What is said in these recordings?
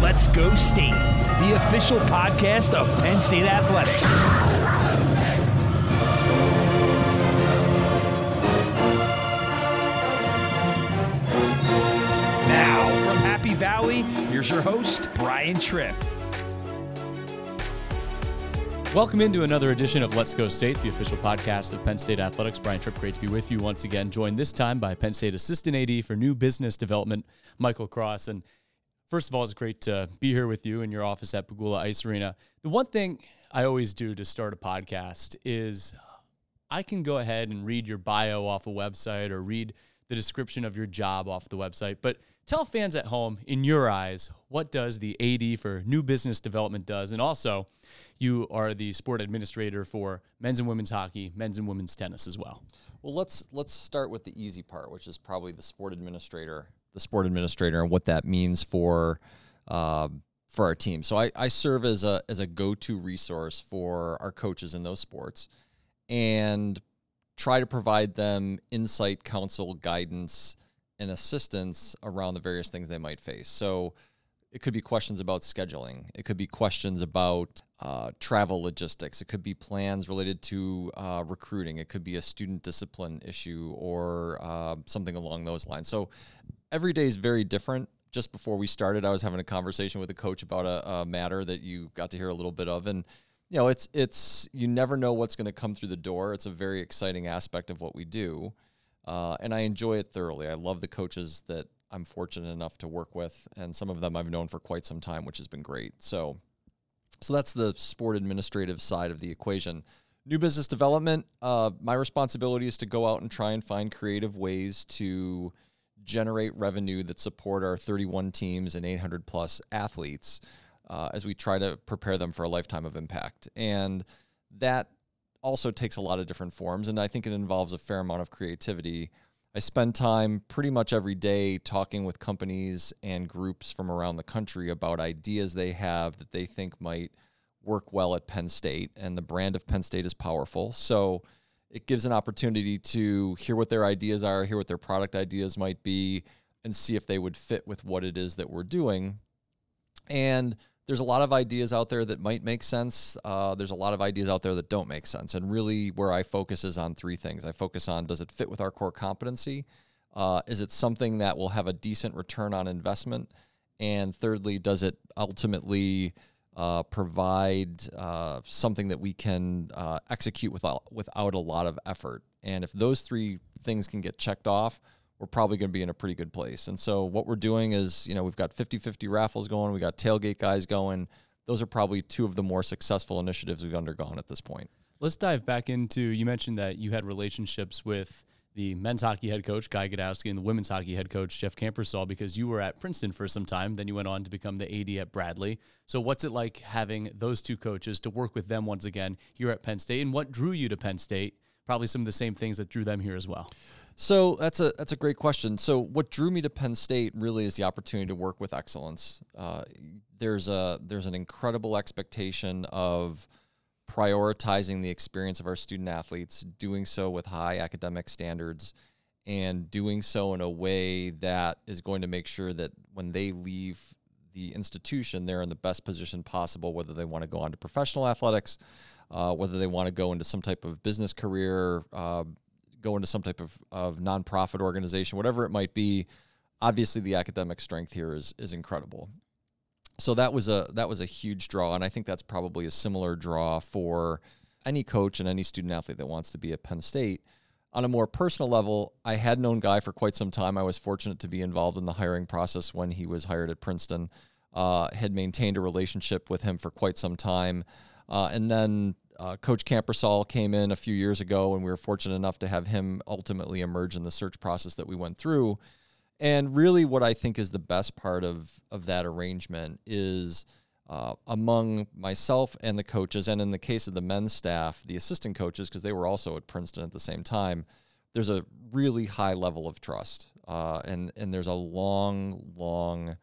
Let's Go State, the official podcast of Penn State Athletics. Now, from Happy Valley, here's your host, Brian Tripp. Welcome into another edition of Let's Go State, the official podcast of Penn State Athletics. Brian Tripp, great to be with you once again. Joined this time by Penn State Assistant AD for New Business Development, Michael Cross. And first of all, it's great to be here with you in your office at Pegula Ice Arena. The one thing I always do to start a podcast is I can go ahead and read your bio off a website or read the description of your job off the website, but tell fans at home, in your eyes, what does the AD for New Business Development does, and also you are the sport administrator for men's and women's hockey, men's and women's tennis as well. Well, let's let's start with the easy part, which is probably the sport administrator, the sport administrator, and what that means for uh, for our team. So I, I serve as a as a go to resource for our coaches in those sports, and try to provide them insight, counsel, guidance, and assistance around the various things they might face. So it could be questions about scheduling. It could be questions about uh, travel logistics. It could be plans related to uh, recruiting. It could be a student discipline issue or uh, something along those lines. So every day is very different. Just before we started, I was having a conversation with a coach about a, a matter that you got to hear a little bit of, and you know, it's it's you never know what's going to come through the door. It's a very exciting aspect of what we do, uh, and I enjoy it thoroughly. I love the coaches that I'm fortunate enough to work with, and some of them I've known for quite some time, which has been great. So, so that's the sport administrative side of the equation. New business development. Uh, my responsibility is to go out and try and find creative ways to generate revenue that support our 31 teams and 800 plus athletes uh, as we try to prepare them for a lifetime of impact. And that also takes a lot of different forms, and I think it involves a fair amount of creativity. I spend time pretty much every day talking with companies and groups from around the country about ideas they have that they think might work well at Penn State. And the brand of Penn State is powerful. So it gives an opportunity to hear what their ideas are, hear what their product ideas might be, and see if they would fit with what it is that we're doing. And there's a lot of ideas out there that might make sense. Uh, there's a lot of ideas out there that don't make sense. And really, where I focus is on three things. I focus on does it fit with our core competency? Uh, is it something that will have a decent return on investment? And thirdly, does it ultimately uh, provide uh, something that we can uh, execute without without a lot of effort. And if those three things can get checked off, we're probably going to be in a pretty good place. And so what we're doing is, you know, we've got 50-50 raffles going, we got tailgate guys going. Those are probably two of the more successful initiatives we've undergone at this point. Let's dive back into you mentioned that you had relationships with the men's hockey head coach, Guy Gadowski, and the women's hockey head coach, Jeff Kampersal, because you were at Princeton for some time. Then you went on to become the AD at Bradley. So, what's it like having those two coaches to work with them once again here at Penn State? And what drew you to Penn State? Probably some of the same things that drew them here as well. So that's a that's a great question. So what drew me to Penn State really is the opportunity to work with excellence. Uh, there's a there's an incredible expectation of prioritizing the experience of our student athletes, doing so with high academic standards, and doing so in a way that is going to make sure that when they leave the institution, they're in the best position possible, whether they want to go on to professional athletics, uh, whether they want to go into some type of business career, uh, go into some type of, of nonprofit organization, whatever it might be. Obviously, the academic strength here is is incredible so that was a that was a huge draw, and I think that's probably a similar draw for any coach and any student athlete that wants to be at Penn State. On a more personal level, I had known Guy for quite some time. I was fortunate to be involved in the hiring process when he was hired at Princeton. Uh, had maintained a relationship with him for quite some time, uh, and then uh, Coach Kampersal came in a few years ago, and we were fortunate enough to have him ultimately emerge in the search process that we went through. And really, what I think is the best part of of that arrangement is uh, among myself and the coaches, and in the case of the men's staff, the assistant coaches, because they were also at Princeton at the same time. There's a really high level of trust, uh, and and there's a long, long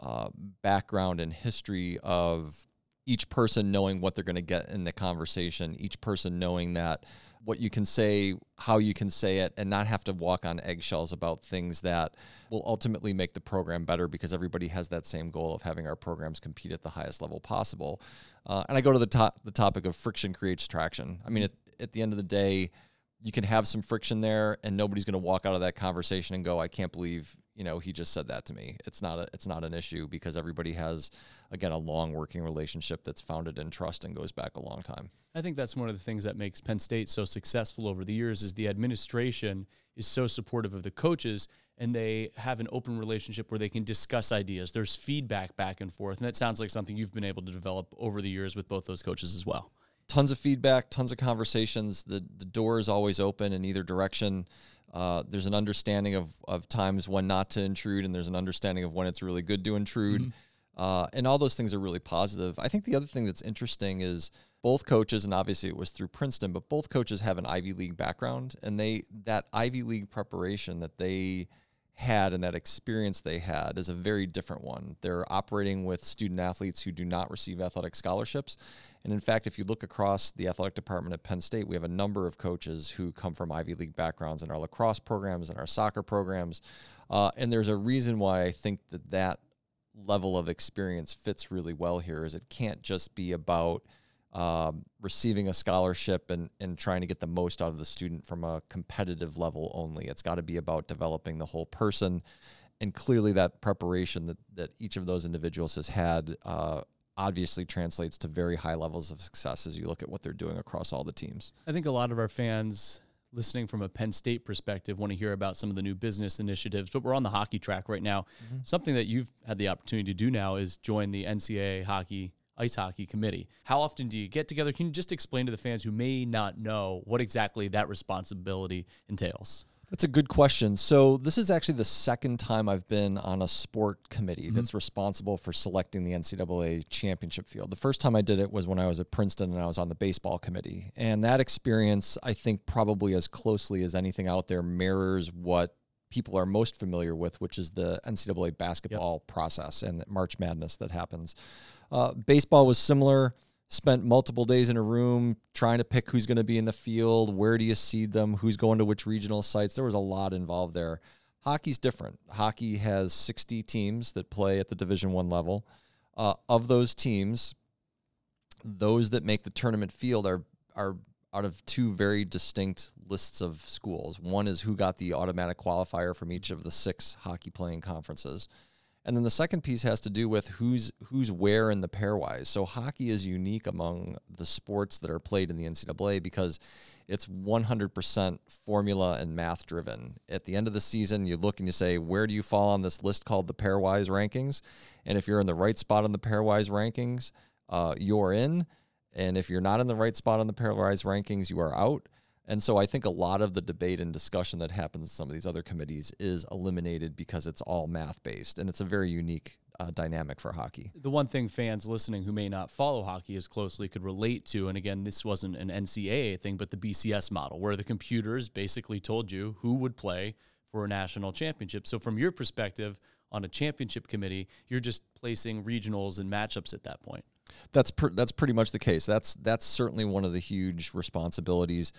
uh, background and history of each person knowing what they're going to get in the conversation, each person knowing that what you can say, how you can say it, and not have to walk on eggshells about things that will ultimately make the program better because everybody has that same goal of having our programs compete at the highest level possible. Uh, and I go to the top, the topic of friction creates traction. I mean, at, at the end of the day, you can have some friction there, and nobody's going to walk out of that conversation and go, "I can't believe you know he just said that to me." It's not a, it's not an issue because everybody has again a long working relationship that's founded in trust and goes back a long time. I think that's one of the things that makes Penn State so successful over the years is the administration is so supportive of the coaches and they have an open relationship where they can discuss ideas. There's feedback back and forth, and that sounds like something you've been able to develop over the years with both those coaches as well tons of feedback, tons of conversations. The the door is always open in either direction. Uh, there's an understanding of, of times when not to intrude, and there's an understanding of when it's really good to intrude. Mm-hmm. Uh, and all those things are really positive. I think the other thing that's interesting is both coaches, and obviously it was through Princeton, but both coaches have an Ivy League background, and they that Ivy League preparation that they had and that experience they had is a very different one. They're operating with student athletes who do not receive athletic scholarships. And in fact, if you look across the athletic department at Penn State, we have a number of coaches who come from Ivy League backgrounds in our lacrosse programs and our soccer programs. Uh, and there's a reason why I think that that level of experience fits really well here is it can't just be about – um, receiving a scholarship and, and trying to get the most out of the student from a competitive level only. It's got to be about developing the whole person. And clearly, that preparation that, that each of those individuals has had uh, obviously translates to very high levels of success as you look at what they're doing across all the teams. I think a lot of our fans listening from a Penn State perspective want to hear about some of the new business initiatives, but we're on the hockey track right now. Mm-hmm. Something that you've had the opportunity to do now is join the NCAA hockey ice hockey committee. How often do you get together? Can you just explain to the fans who may not know what exactly that responsibility entails? That's a good question. So, this is actually the second time I've been on a sport committee mm-hmm. that's responsible for selecting the NCAA championship field. The first time I did it was when I was at Princeton and I was on the baseball committee. And that experience, I think, probably as closely as anything out there, mirrors what people are most familiar with, which is the NCAA basketball yep. process and March Madness that happens. Uh, baseball was similar. Spent multiple days in a room trying to pick who's going to be in the field, where do you seed them, who's going to which regional sites. There was a lot involved there. Hockey's different. Hockey has 60 teams that play at the Division One level. Uh, of those teams, those that make the tournament field are are out of two very distinct lists of schools. One is who got the automatic qualifier from each of the six hockey playing conferences. And then the second piece has to do with who's who's where in the pairwise. So hockey is unique among the sports that are played in the NCAA because it's 100% formula and math driven. At the end of the season, you look and you say, where do you fall on this list called the pairwise rankings? And if you're in the right spot on the pairwise rankings, uh, you're in. And if you're not in the right spot on the pairwise rankings, you are out. And so I think a lot of the debate and discussion that happens in some of these other committees is eliminated because it's all math based and it's a very unique uh, dynamic for hockey. The one thing fans listening who may not follow hockey as closely could relate to, and again, this wasn't an NCAA thing, but the BCS model, where the computers basically told you who would play for a national championship. So, from your perspective, on a championship committee, you're just placing regionals and matchups at that point. That's per, that's pretty much the case. That's that's certainly one of the huge responsibilities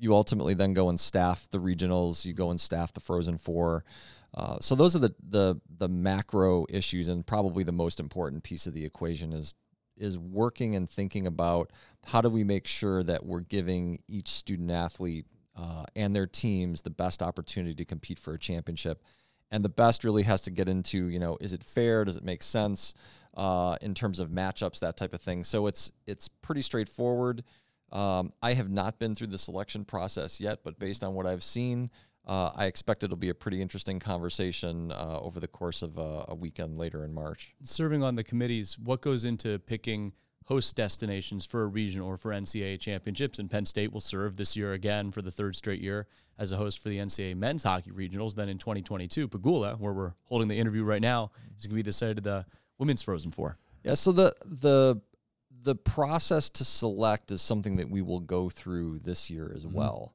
you ultimately then go and staff the regionals. You go and staff the Frozen Four. Uh, so those are the, the the macro issues, and probably the most important piece of the equation is is working and thinking about how do we make sure that we're giving each student athlete uh, and their teams the best opportunity to compete for a championship. And the best really has to get into you know is it fair? Does it make sense uh, in terms of matchups, that type of thing. So it's it's pretty straightforward. Um, I have not been through the selection process yet, but based on what I've seen, uh, I expect it'll be a pretty interesting conversation uh, over the course of uh, a weekend later in March. Serving on the committees, what goes into picking host destinations for a regional or for NCAA championships? And Penn State will serve this year again for the third straight year as a host for the NCAA men's hockey regionals. Then in 2022, Pegula, where we're holding the interview right now, is going to be the site of the women's Frozen Four. Yeah, so the the the process to select is something that we will go through this year as mm-hmm. well.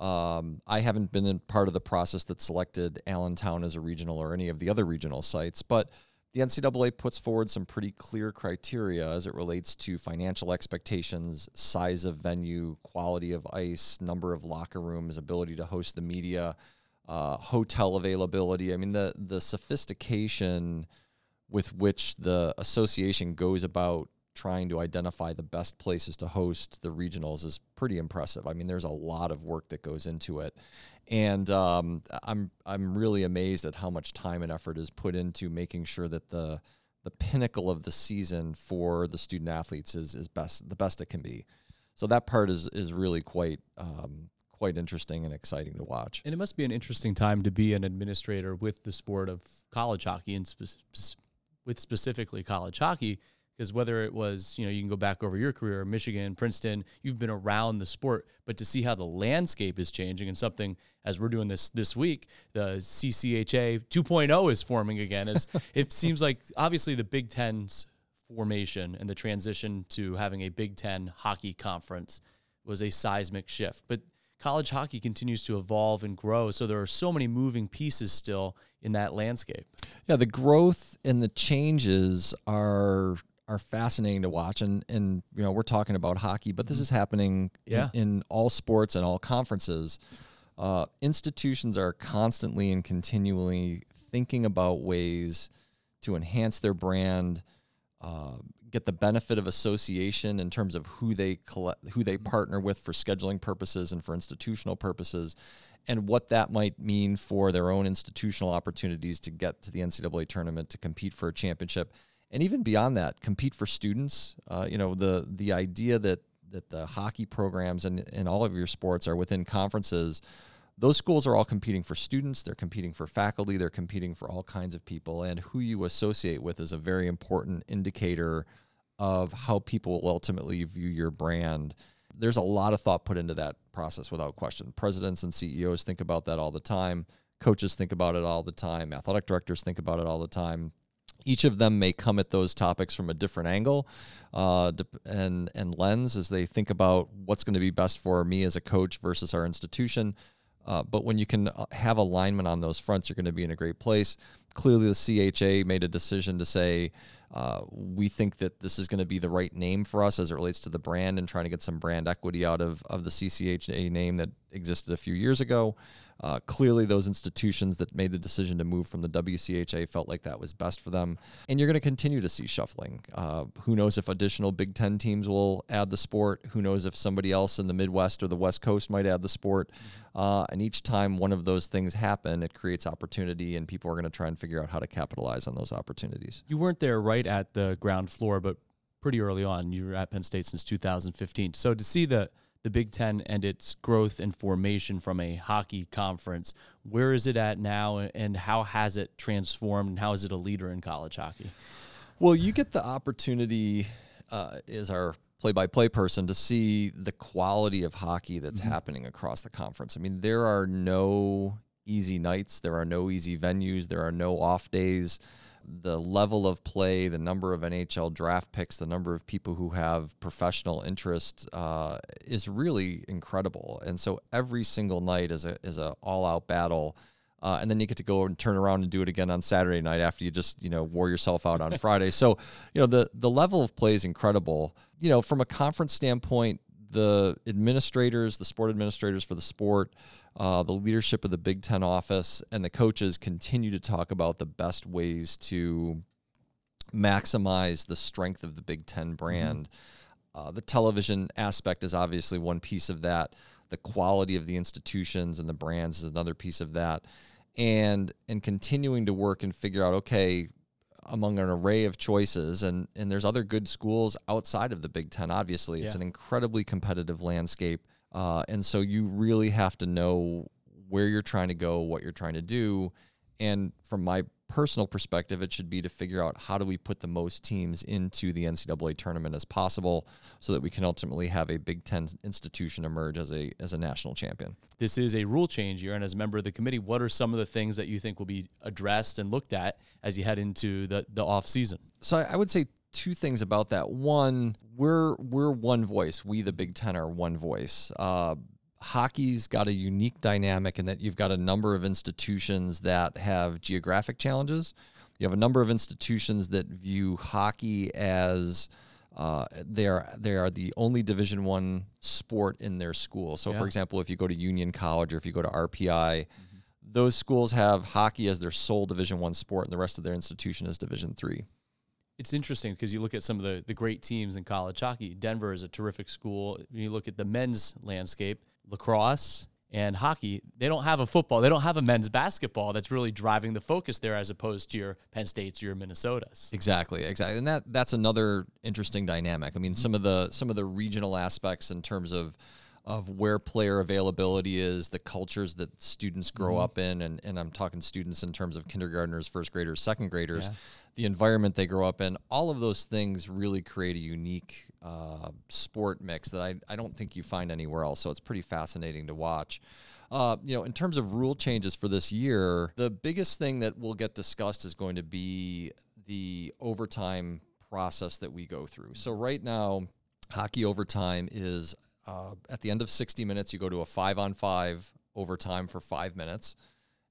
Um, I haven't been in part of the process that selected Allentown as a regional or any of the other regional sites, but the NCAA puts forward some pretty clear criteria as it relates to financial expectations, size of venue, quality of ice, number of locker rooms, ability to host the media, uh, hotel availability. I mean, the the sophistication with which the association goes about trying to identify the best places to host the regionals is pretty impressive. I mean, there's a lot of work that goes into it, and um, I'm I'm really amazed at how much time and effort is put into making sure that the the pinnacle of the season for the student athletes is is best the best it can be. So that part is is really quite um, quite interesting and exciting to watch. And it must be an interesting time to be an administrator with the sport of college hockey and spe- with specifically college hockey because whether it was you know you can go back over your career michigan princeton you've been around the sport but to see how the landscape is changing and something as we're doing this this week the ccha 2.0 is forming again. As it seems like obviously the big ten's formation and the transition to having a big ten hockey conference was a seismic shift. But college hockey continues to evolve and grow so there are so many moving pieces still in that landscape. Yeah the growth and the changes are are fascinating to watch. And and you know we're talking about hockey, but this mm-hmm. is happening yeah. in, in all sports and all conferences. Uh, institutions are constantly and continually thinking about ways to enhance their brand, uh, get the benefit of association in terms of who they collect, who they partner with for scheduling purposes and for institutional purposes, and what that might mean for their own institutional opportunities to get to the NCAA tournament to compete for a championship and even beyond that, compete for students. Uh, you know, the the idea that that the hockey programs and, and all of your sports are within conferences, those schools are all competing for students, they're competing for faculty, they're competing for all kinds of people, and who you associate with is a very important indicator of how people will ultimately view your brand. There's a lot of thought put into that process without question. Presidents and CEOs think about that all the time. Coaches think about it all the time. Athletic directors think about it all the time each of them may come at those topics from a different angle uh, and and lens as they think about what's going to be best for me as a coach versus our institution. Uh, but when you can uh, have alignment on those fronts, you're going to be in a great place. Clearly, the CHA made a decision to say uh, we think that this is going to be the right name for us as it relates to the brand and trying to get some brand equity out of, of the CCHA name that existed a few years ago. Uh, clearly, those institutions that made the decision to move from the WCHA felt like that was best for them. And you're going to continue to see shuffling. Uh, who knows if additional Big Ten teams will add the sport? Who knows if somebody else in the Midwest or the West Coast might add the sport? Mm-hmm. Uh, and each time one of those things happen, it creates opportunity, and people are going to try and figure out how to capitalize on those opportunities. You weren't there right at the ground floor, but pretty early on. You were at Penn State since 2015. So to see the the Big Ten and its growth and formation from a hockey conference. Where is it at now, and how has it transformed, and how is it a leader in college hockey? Well, you get the opportunity uh, as our play-by-play person to see the quality of hockey that's mm-hmm. happening across the conference. I mean, there are no easy nights, there are no easy venues, there are no off days the level of play, the number of NHL draft picks, the number of people who have professional interest uh, is really incredible. And so every single night is a is a all out battle. Uh, and then you get to go and turn around and do it again on Saturday night after you just you know wore yourself out on Friday. So you know the the level of play is incredible. You know from a conference standpoint, the administrators, the sport administrators for the sport, uh, the leadership of the Big Ten office, and the coaches continue to talk about the best ways to maximize the strength of the Big Ten mm-hmm. brand. Mm-hmm. Uh, the television aspect is obviously one piece of that. The quality of the institutions and the brands is another piece of that. And and continuing to work and figure out, okay, among an array of choices and and there's other good schools outside of the Big Ten. Obviously, it's yeah. an incredibly competitive landscape. Uh, and so you really have to know where you're trying to go, what you're trying to do. And from my personal perspective, it should be to figure out how do we put the most teams into the NCAA tournament as possible so that we can ultimately have a Big Ten institution emerge as a as a national champion. This is a rule change year, and as a member of the committee, what are some of the things that you think will be addressed and looked at as you head into the, the off season? So I would say two things about that. One, we're we're one voice. We the Big Ten are one voice. Uh, hockey's got a unique dynamic in that you've got a number of institutions that have geographic challenges. You have a number of institutions that view hockey as uh, they are they are the only Division One sport in their school. So, Yeah. for example, if you go to Union College or if you go to RPI, those schools have hockey as their sole Division One sport, and the rest of their institution is Division Three. It's interesting because you look at some of the, the great teams in college hockey. Denver is a terrific school. When you look at the men's landscape, lacrosse and hockey. They don't have a football. They don't have a men's basketball that's really driving the focus there, as opposed to your Penn States, your Minnesotas. Exactly, exactly, and that that's another interesting dynamic. I mean, some of the some of the regional aspects in terms of of where player availability is, the cultures that students grow up in, and, and I'm talking students in terms of kindergartners, first graders, second graders, Yeah. the environment they grow up in, all of those things really create a unique uh, sport mix that I, I don't think you find anywhere else. So it's pretty fascinating to watch. Uh, you know, in terms of rule changes for this year, the biggest thing that will get discussed is going to be the overtime process that we go through. So right now, hockey overtime is uh, at the end of 60 minutes, you go to a five on five overtime for five minutes.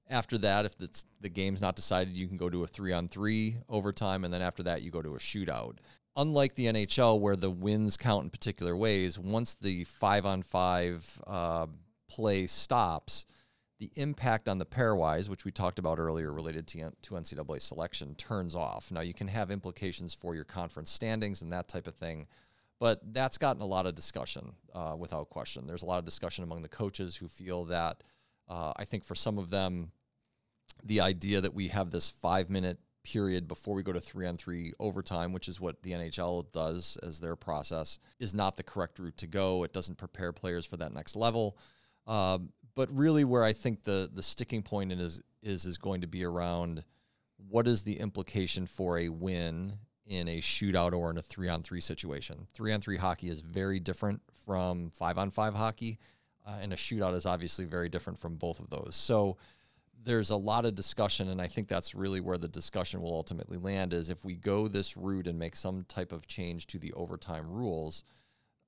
After that, if the game's not decided, you can go to a three on three overtime, and then after that, you go to a shootout. Unlike the NHL, where the wins count in particular ways, once the five on five uh, play stops, the impact on the pairwise, which we talked about earlier related to, to NCAA selection, turns off. Now, you can have implications for your conference standings and that type of thing, but that's gotten a lot of discussion uh, without question. There's a lot of discussion among the coaches who feel that uh, I think for some of them, the idea that we have this five minute period before we go to three on three overtime, which is what the NHL does as their process, is not the correct route to go. It doesn't prepare players for that next level. Um, but really, where I think the the sticking point is is is going to be around what is the implication for a win in a shootout or in a three on three situation. Three on three hockey is very different from five on five hockey, uh, and a shootout is obviously very different from both of those. So there's a lot of discussion, and I think that's really where the discussion will ultimately land. Is if we go this route and make some type of change to the overtime rules,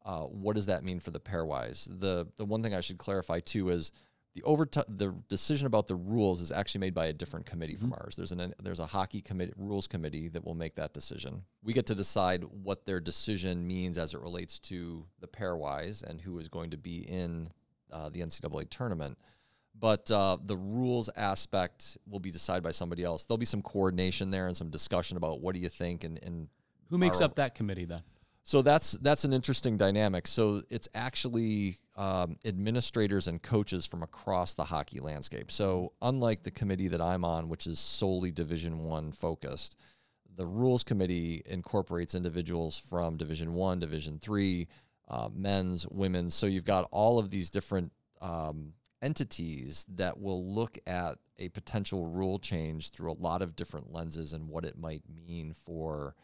uh, what does that mean for the pairwise? The the one thing I should clarify too is the overtime the decision about the rules is actually made by a different committee from ours. There's an there's a hockey committee rules committee that will make that decision. We get to decide what their decision means as it relates to the pairwise and who is going to be in uh, the NCAA tournament. But uh, the rules aspect will be decided by somebody else. There'll be some coordination there and some discussion about what do you think and, and Who makes Our- up that committee then? So that's that's an interesting dynamic. So it's actually um, administrators and coaches from across the hockey landscape. So unlike the committee that I'm on, which is solely Division One focused, the rules committee incorporates individuals from Division One, Division Three, uh, men's, women's. So you've got all of these different um, entities that will look at a potential rule change through a lot of different lenses and what it might mean for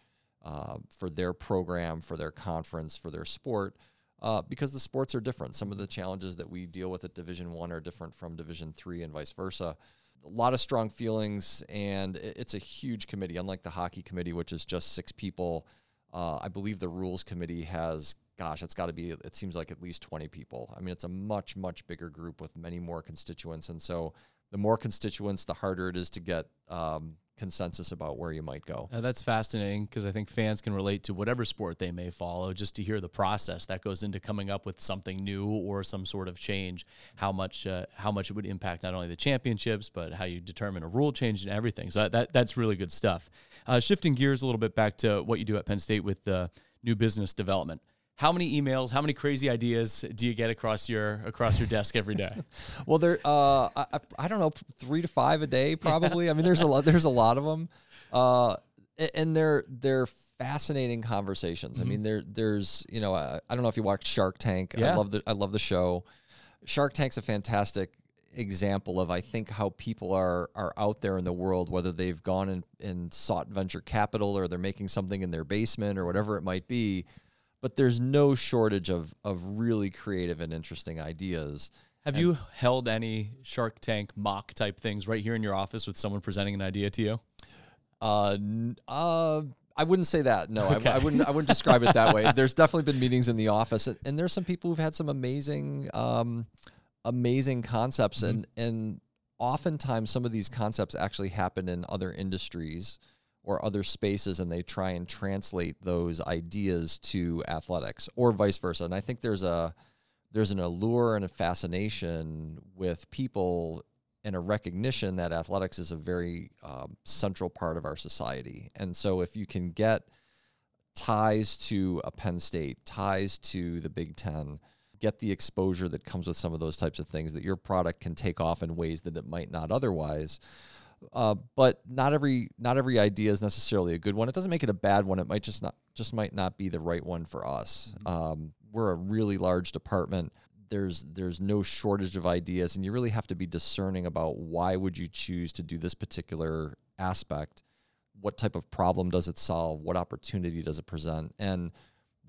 uh, for their program, for their conference, for their sport, uh, because the sports are different. Some of the challenges that we deal with at Division One are different from Division Three, and vice versa. A lot of strong feelings, and it's a huge committee. Unlike the hockey committee, which is just six people, uh, I believe the rules committee has, gosh, it's got to be. It seems like at least twenty people. I mean, it's a much much bigger group with many more constituents, and so the more constituents, the harder it is to get um, consensus about where you might go. Uh, that's fascinating because I think fans can relate to whatever sport they may follow just to hear the process that goes into coming up with something new or some sort of change. How much uh, how much it would impact not only the championships but how you determine a rule change and everything. So that, that that's really good stuff. Uh, shifting gears a little bit back to what you do at Penn State with the new business development. How many emails, how many crazy ideas do you get across your across your desk every day? Well, there, uh, I, I- don't know, three to five a day, probably. I mean, there's a lot, there's a lot of them, uh, and they're they're fascinating conversations. I mean, there there's you know, I, I don't know if you watched Shark Tank. Yeah. I love the I love the show. Shark Tank's a fantastic example of I think how people are are out there in the world, whether they've gone and, and sought venture capital or they're making something in their basement or whatever it might be. But there's no shortage of of really creative and interesting ideas. Have you held any Shark Tank mock type things right here in your office with someone presenting an idea to you? Uh, n- uh, I wouldn't say that. No, Okay. I, I wouldn't. I wouldn't describe it that way. There's definitely been meetings in the office, and, and there's some people who've had some amazing, um, amazing concepts, and and oftentimes some of these concepts actually happen in other industries or other spaces and they try and translate those ideas to athletics or vice versa. And i think there's a there's an allure and a fascination with people and a recognition that athletics is a very um, central part of our society. And so if you can get ties to a penn state ties to the big ten get the exposure that comes with some of those types of things that your product can take off in ways that it might not otherwise uh, but not every not every idea is necessarily a good one. It doesn't make it a bad one. It might just not just might not be the right one for us. Mm-hmm. Um, we're a really large department. There's there's no shortage of ideas, and you really have to be discerning about why would you choose to do this particular aspect. What type of problem does it solve? What opportunity does it present? And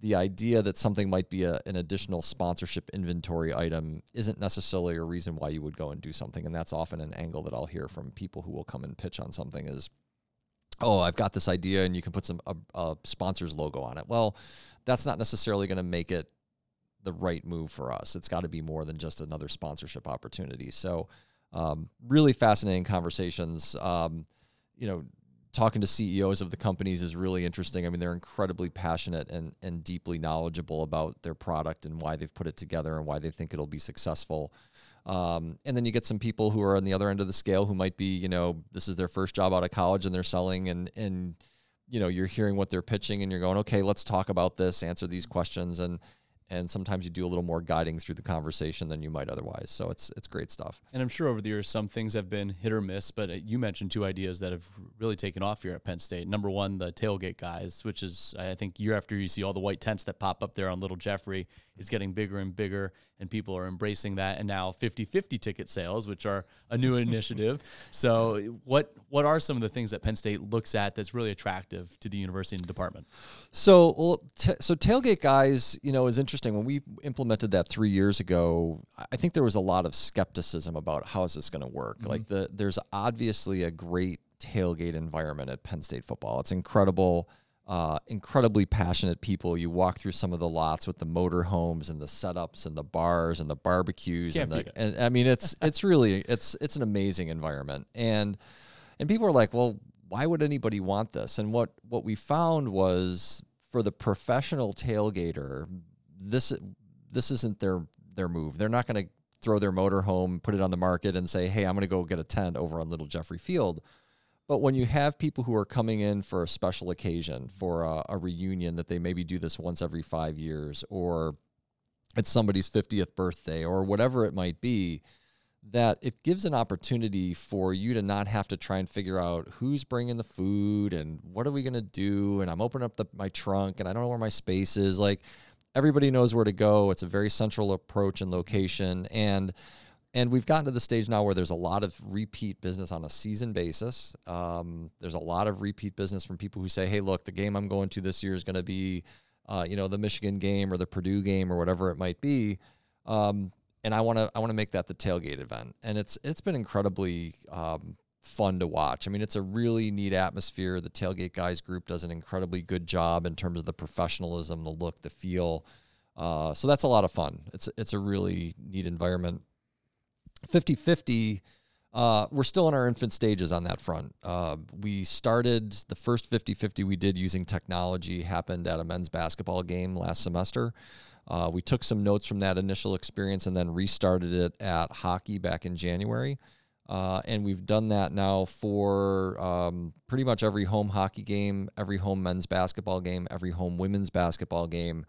the idea that something might be a, an additional sponsorship inventory item isn't necessarily a reason why you would go and do something. And that's often an angle that I'll hear from people who will come and pitch on something is, oh, I've got this idea and you can put some a, a sponsor's logo on it. Well, that's not necessarily going to make it the right move for us. It's got to be more than just another sponsorship opportunity. So, um, really fascinating conversations. Um, you know, talking to CEOs of the companies is really interesting. I mean, they're incredibly passionate and, and deeply knowledgeable about their product and why they've put it together and why they think it'll be successful. Um, and then you get some people who are on the other end of the scale who might be, you know, this is their first job out of college and they're selling and, and, you know, you're hearing what they're pitching and you're going, okay, let's talk about this, answer these questions. And, and sometimes you do a little more guiding through the conversation than you might otherwise. So it's it's great stuff. And I'm sure over the years some things have been hit or miss, but uh, you mentioned two ideas that have really taken off here at Penn State. Number one, the tailgate guys, which is I think year after year you see all the white tents that pop up there on Little Jeffrey, is getting bigger and bigger, and people are embracing that. And now 50-50 ticket sales, which are a new initiative. So what what are some of the things that Penn State looks at that's really attractive to the university and the department? So well, t- so tailgate guys, you know, is interesting. When we implemented that three years ago, I think there was a lot of skepticism about how is this going to work. Mm-hmm. Like the there's obviously a great tailgate environment at Penn State football. It's incredible uh, incredibly passionate people. You walk through some of the lots with the motor homes and the setups and the bars and the barbecues Can't and, the, and I mean it's it's really it's it's an amazing environment and and people are like, well, why would anybody want this? And what what we found was for the professional tailgater, this this isn't their their move. They're not going to throw their motor home, put it on the market, and say, hey, I'm going to go get a tent over on Little Jeffrey Field but when you have people who are coming in for a special occasion, for a, a reunion that they maybe do this once every five years, or it's somebody's 50th birthday, or whatever it might be, that it gives an opportunity for you to not have to try and figure out who's bringing the food and what are we going to do and i'm opening up the, my trunk and i don't know where my space is. Like everybody knows where to go. It's a very central approach and location and and we've gotten to the stage now where there's a lot of repeat business on a season basis. Um, there's a lot of repeat business from people who say, "Hey, look, the game I'm going to this year is going to be, uh, you know, the Michigan game or the Purdue game or whatever it might be." Um, and I want to I want to make that the tailgate event, and it's it's been incredibly um, fun to watch. I mean, it's a really neat atmosphere. The tailgate guys group does an incredibly good job in terms of the professionalism, the look, the feel. Uh, so that's a lot of fun. It's it's a really neat environment. 50 50, uh, we're still in our infant stages on that front. Uh, we started the first 50 50 we did using technology, happened at a men's basketball game last semester. Uh, we took some notes from that initial experience and then restarted it at hockey back in January. Uh, and we've done that now for um, pretty much every home hockey game, every home men's basketball game, every home women's basketball game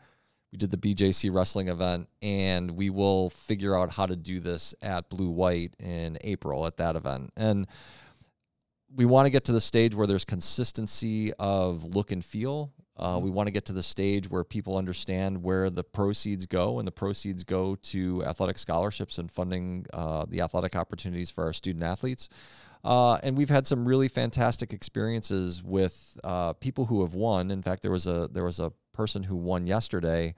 we did the BJC wrestling event, and we will figure out how to do this at Blue White in April at that event. And we want to get to the stage where there's consistency of look and feel. Uh, we want to get to the stage where people understand where the proceeds go, and the proceeds go to athletic scholarships and funding uh, the athletic opportunities for our student athletes. Uh, and we've had some really fantastic experiences with uh, people who have won. In fact, there was a there was a person who won yesterday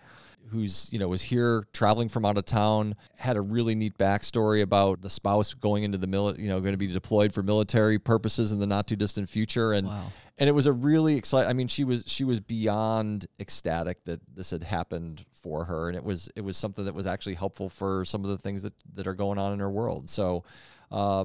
who's you know was here traveling from out of town had a really neat backstory about the spouse going into the military you know going to be deployed for military purposes in the not too distant future and wow. and it was a really exciting i mean she was she was beyond ecstatic that this had happened for her and it was it was something that was actually helpful for some of the things that that are going on in her world so uh,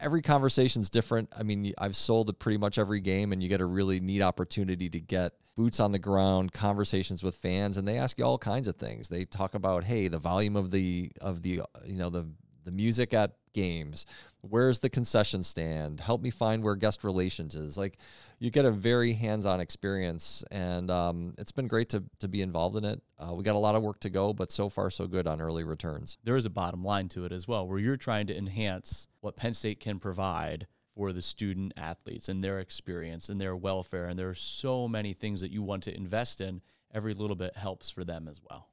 every conversation's different. I mean, I've sold pretty much every game, and you get a really neat opportunity to get boots on the ground conversations with fans, and they ask you all kinds of things. They talk about, hey, the volume of the of the you know the the music at games. Where's the concession stand? Help me find where guest relations is. Like you get a very hands-on experience and um, it's been great to, to be involved in it. Uh, we got a lot of work to go but so far so good on early returns. There is a bottom line to it as well where you're trying to enhance what penn state can provide for the student athletes and their experience and their welfare and there are so many things that you want to invest in. Every little bit helps for them as well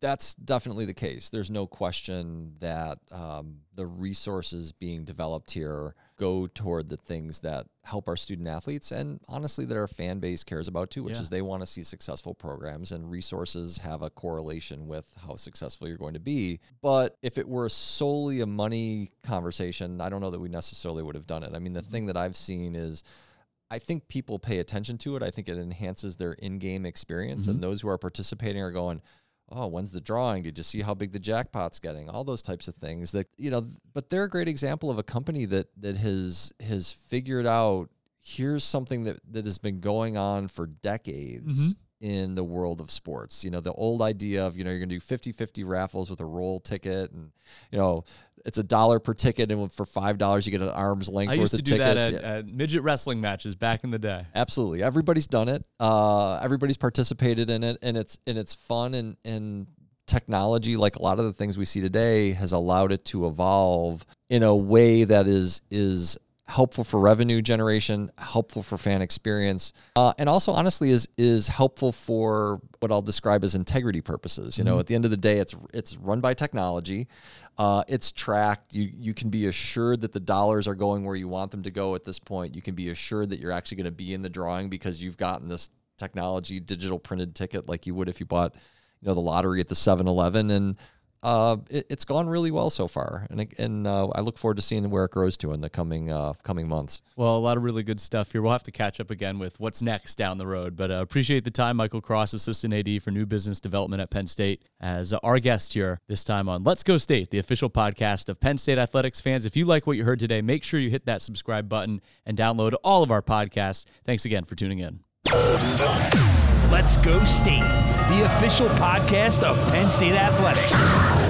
that's definitely the case. There's no question that um, the resources being developed here go toward the things that help our student athletes and honestly that our fan base cares about too, which yeah. is they want to see successful programs and resources have a correlation with how successful you're going to be. But if it were solely a money conversation, I don't know that we necessarily would have done it. I mean, the mm-hmm. thing that I've seen is I think people pay attention to it. I think it enhances their in-game experience, mm-hmm. and those who are participating are going, oh, when's the drawing? Did you see how big the jackpot's getting? All those types of things that you know. But they're a great example of a company that that has has figured out here's something that that has been going on for decades. Mm-hmm. In the world of sports, you know, the old idea of, you know, you're going to do 50 50 raffles with a roll ticket and, you know, it's a dollar per ticket, and for five dollars you get an arm's length. I used to do tickets. that at, at, midget wrestling matches back in the day. Absolutely, everybody's done it. Uh, everybody's participated in it, and it's and it's fun and and technology, like a lot of the things we see today, has allowed it to evolve in a way that is is helpful for revenue generation, helpful for fan experience, uh, and also honestly is is helpful for what I'll describe as integrity purposes. You know, mm-hmm. at the end of the day, it's it's run by technology. Uh, it's tracked. You you can be assured that the dollars are going where you want them to go at this point. You can be assured that you're actually going to be in the drawing because you've gotten this technology digital printed ticket like you would if you bought you know the lottery at the 7-Eleven and uh, it, has gone really well so far, and and uh, I look forward to seeing where it grows to in the coming uh, coming months. Well, a lot of really good stuff here. We'll have to catch up again with what's next down the road, but uh, appreciate the time, Michael Cross, Assistant AD for New Business Development at Penn State, as our guest here this time on Let's Go State, the official podcast of Penn State athletics fans. If you like what you heard today, make sure you hit that subscribe button and download all of our podcasts. Thanks again for tuning in. Let's Go State, the official podcast of Penn State Athletics.